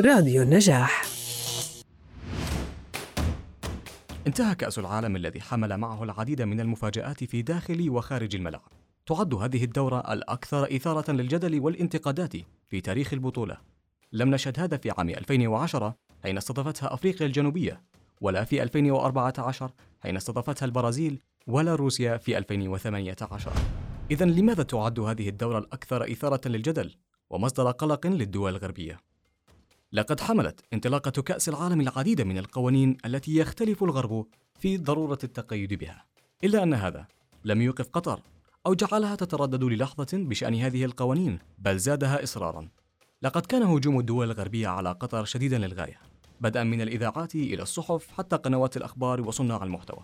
راديو النجاح انتهى كأس العالم الذي حمل معه العديد من المفاجآت في داخل وخارج الملعب. تعد هذه الدورة الأكثر إثارة للجدل والانتقادات في تاريخ البطولة. لم نشهد هذا في عام 2010 حين استضافتها أفريقيا الجنوبية، ولا في 2014 حين استضافتها البرازيل، ولا روسيا في 2018. إذا لماذا تعد هذه الدورة الأكثر إثارة للجدل ومصدر قلق للدول الغربية؟ لقد حملت انطلاقة كأس العالم العديد من القوانين التي يختلف الغرب في ضرورة التقيد بها، إلا أن هذا لم يوقف قطر أو جعلها تتردد للحظة بشأن هذه القوانين، بل زادها إصرارا. لقد كان هجوم الدول الغربية على قطر شديدا للغاية، بدءا من الإذاعات إلى الصحف حتى قنوات الأخبار وصناع المحتوى.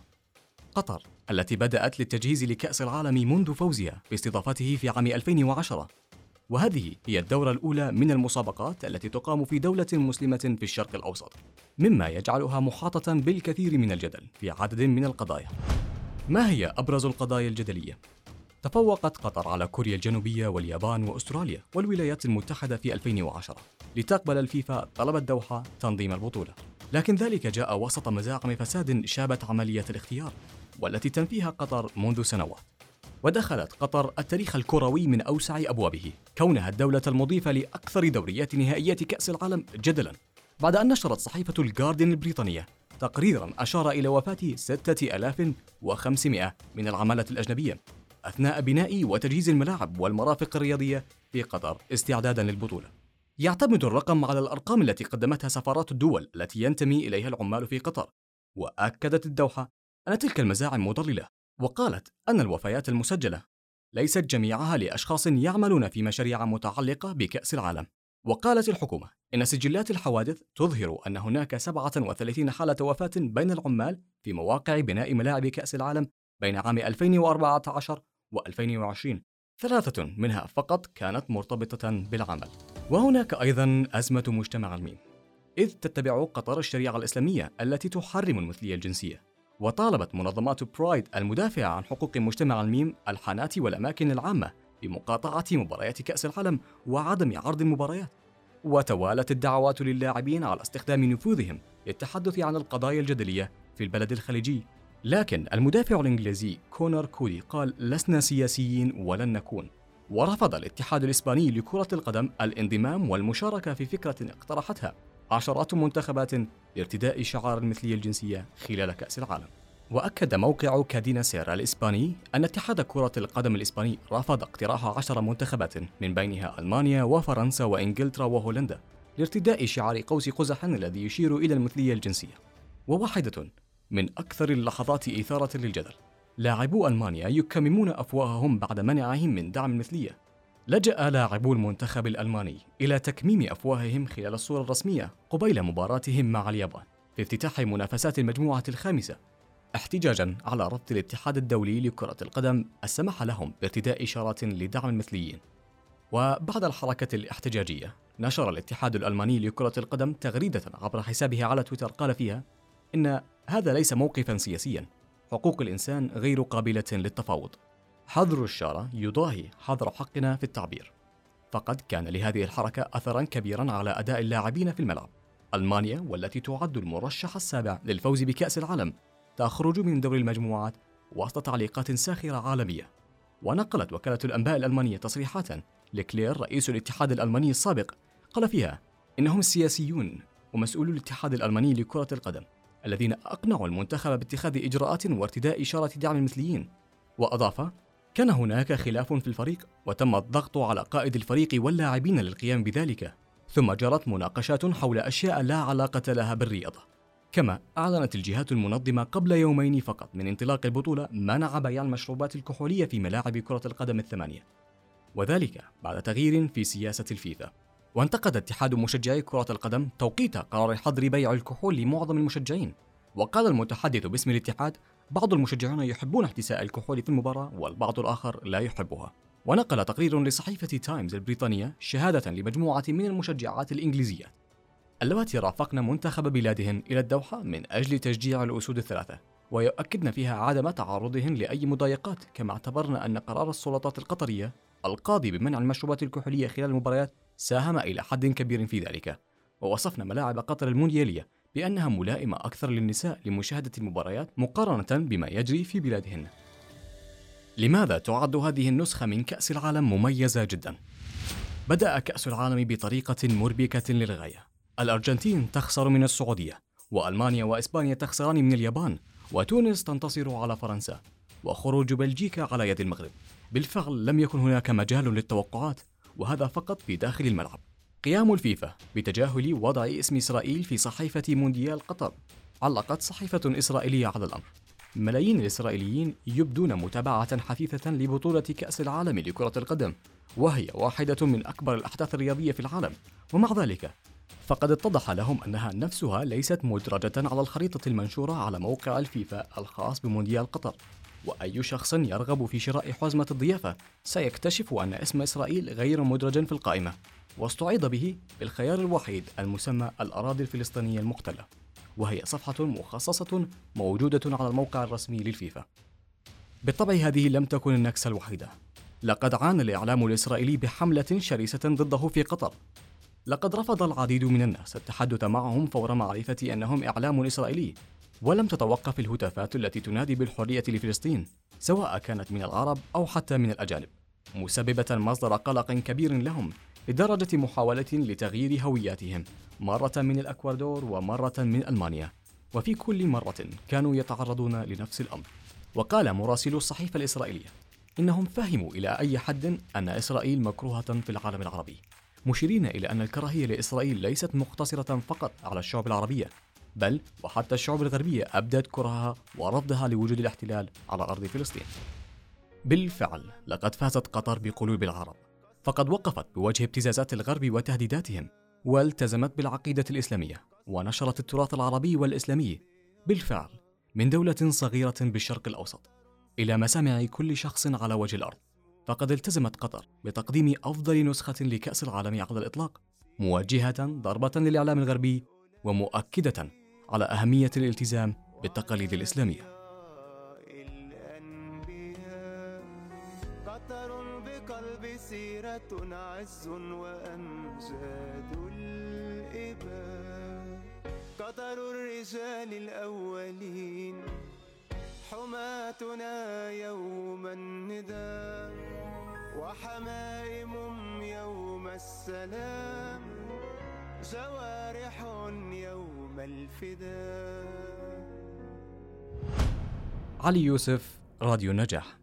قطر التي بدأت للتجهيز لكأس العالم منذ فوزها باستضافته في عام 2010 وهذه هي الدورة الأولى من المسابقات التي تقام في دولة مسلمة في الشرق الأوسط، مما يجعلها محاطة بالكثير من الجدل في عدد من القضايا. ما هي أبرز القضايا الجدلية؟ تفوقت قطر على كوريا الجنوبية واليابان وأستراليا والولايات المتحدة في 2010 لتقبل الفيفا طلب الدوحة تنظيم البطولة لكن ذلك جاء وسط مزاعم فساد شابت عملية الاختيار والتي تنفيها قطر منذ سنوات ودخلت قطر التاريخ الكروي من أوسع أبوابه كونها الدولة المضيفة لأكثر دوريات نهائيات كأس العالم جدلا. بعد أن نشرت صحيفة الجارديان البريطانية تقريرا أشار إلى وفاة 6500 من العمالة الأجنبية أثناء بناء وتجهيز الملاعب والمرافق الرياضية في قطر استعدادا للبطولة. يعتمد الرقم على الأرقام التي قدمتها سفارات الدول التي ينتمي إليها العمال في قطر وأكدت الدوحة أن تلك المزاعم مضللة. وقالت أن الوفيات المسجلة ليست جميعها لأشخاص يعملون في مشاريع متعلقة بكأس العالم. وقالت الحكومة إن سجلات الحوادث تظهر أن هناك 37 حالة وفاة بين العمال في مواقع بناء ملاعب كأس العالم بين عام 2014 و2020 ثلاثة منها فقط كانت مرتبطة بالعمل. وهناك أيضا أزمة مجتمع الميم. إذ تتبع قطر الشريعة الإسلامية التي تحرم المثلية الجنسية. وطالبت منظمات برايد المدافعة عن حقوق مجتمع الميم الحانات والأماكن العامة بمقاطعة مباريات كأس العالم وعدم عرض المباريات. وتوالت الدعوات للاعبين على استخدام نفوذهم للتحدث عن القضايا الجدلية في البلد الخليجي. لكن المدافع الإنجليزي كونر كودي قال لسنا سياسيين ولن نكون. ورفض الاتحاد الإسباني لكرة القدم الانضمام والمشاركة في فكرة اقترحتها. عشرات منتخبات لارتداء شعار المثلية الجنسية خلال كأس العالم. وأكد موقع كادينا سير الإسباني أن اتحاد كرة القدم الإسباني رفض اقتراح عشر منتخبات من بينها ألمانيا وفرنسا وإنجلترا وهولندا لارتداء شعار قوس قزح الذي يشير إلى المثلية الجنسية. وواحدة من أكثر اللحظات إثارة للجدل لاعبو ألمانيا يكممون أفواههم بعد منعهم من دعم المثلية. لجأ لاعبو المنتخب الألماني إلى تكميم أفواههم خلال الصورة الرسمية قبيل مباراتهم مع اليابان في افتتاح منافسات المجموعة الخامسة احتجاجا على رفض الاتحاد الدولي لكرة القدم السماح لهم بارتداء إشارات لدعم المثليين. وبعد الحركة الاحتجاجية نشر الاتحاد الألماني لكرة القدم تغريدة عبر حسابه على تويتر قال فيها إن هذا ليس موقفا سياسيا حقوق الإنسان غير قابلة للتفاوض. حظر الشارة يضاهي حظر حقنا في التعبير. فقد كان لهذه الحركة أثرا كبيرا على أداء اللاعبين في الملعب. ألمانيا والتي تعد المرشح السابع للفوز بكأس العالم تخرج من دور المجموعات وسط تعليقات ساخرة عالمية. ونقلت وكالة الأنباء الألمانية تصريحات لكلير رئيس الاتحاد الألماني السابق قال فيها إنهم السياسيون ومسؤولو الاتحاد الألماني لكرة القدم الذين أقنعوا المنتخب باتخاذ إجراءات وارتداء إشارة دعم المثليين. وأضاف كان هناك خلاف في الفريق وتم الضغط على قائد الفريق واللاعبين للقيام بذلك ثم جرت مناقشات حول أشياء لا علاقة لها بالرياضة. كما أعلنت الجهات المنظمة قبل يومين فقط من انطلاق البطولة منع بيع المشروبات الكحولية في ملاعب كرة القدم الثمانية. وذلك بعد تغيير في سياسة الفيفا. وانتقد اتحاد مشجعي كرة القدم توقيت قرار حظر بيع الكحول لمعظم المشجعين. وقال المتحدث باسم الاتحاد بعض المشجعون يحبون احتساء الكحول في المباراة والبعض الآخر لا يحبها. ونقل تقرير لصحيفة تايمز البريطانية شهادة لمجموعة من المشجعات الإنجليزيات اللواتي رافقن منتخب بلادهن إلى الدوحة من أجل تشجيع الأسود الثلاثة ويؤكدن فيها عدم تعرضهن لأي مضايقات كما اعتبرن أن قرار السلطات القطرية القاضي بمنع المشروبات الكحولية خلال المباريات ساهم إلى حد كبير في ذلك. ووصفنا ملاعب قطر المونديالية بأنها ملائمة أكثر للنساء لمشاهدة المباريات مقارنة بما يجري في بلادهن. لماذا تعد هذه النسخة من كأس العالم مميزة جدا؟ بدأ كأس العالم بطريقة مربكة للغاية. الأرجنتين تخسر من السعودية، وألمانيا وإسبانيا تخسران من اليابان، وتونس تنتصر على فرنسا، وخروج بلجيكا على يد المغرب. بالفعل لم يكن هناك مجال للتوقعات، وهذا فقط في داخل الملعب. قيام الفيفا بتجاهل وضع اسم إسرائيل في صحيفة مونديال قطر علقت صحيفة إسرائيلية على الأمر. ملايين الإسرائيليين يبدون متابعة حثيثة لبطولة كأس العالم لكرة القدم وهي واحدة من أكبر الأحداث الرياضية في العالم. ومع ذلك فقد اتضح لهم أنها نفسها ليست مدرجة على الخريطة المنشورة على موقع الفيفا الخاص بمونديال قطر. وأي شخص يرغب في شراء حزمة الضيافة سيكتشف أن اسم إسرائيل غير مدرج في القائمة. واستعيض به بالخيار الوحيد المسمى الأراضي الفلسطينية المحتلة وهي صفحة مخصصة موجودة على الموقع الرسمي للفيفا. بالطبع هذه لم تكن النكسة الوحيدة. لقد عانى الإعلام الإسرائيلي بحملة شرسة ضده في قطر. لقد رفض العديد من الناس التحدث معهم فور معرفة أنهم إعلام إسرائيلي ولم تتوقف الهتافات التي تنادي بالحرية لفلسطين سواء كانت من العرب أو حتى من الأجانب. مسببة مصدر قلق كبير لهم لدرجة محاولة لتغيير هوياتهم مرة من الأكوادور ومرة من ألمانيا. وفي كل مرة كانوا يتعرضون لنفس الأمر. وقال مراسلو الصحيفة الإسرائيلية إنهم فهموا إلى أي حد أن إسرائيل مكروهة في العالم العربي. مشيرين إلى أن الكراهية لإسرائيل ليست مقتصرة فقط على الشعوب العربية بل وحتى الشعوب الغربية أبدت كرهها ورفضها لوجود الاحتلال على أرض فلسطين. بالفعل لقد فازت قطر بقلوب العرب فقد وقفت بوجه ابتزازات الغرب وتهديداتهم والتزمت بالعقيدة الإسلامية ونشرت التراث العربي والإسلامي بالفعل من دولة صغيرة بالشرق الأوسط إلى مسامع كل شخص على وجه الأرض فقد التزمت قطر بتقديم أفضل نسخة لكأس العالم على الإطلاق موجهة ضربة للإعلام الغربي ومؤكدة على أهمية الالتزام بالتقاليد الإسلامية. سيرة عز وأمجاد الإباء. قطر الرجال الأولين حماتنا يوم النداء. وحمائم يوم السلام. جوارح يوم الفداء. علي يوسف راديو النجاح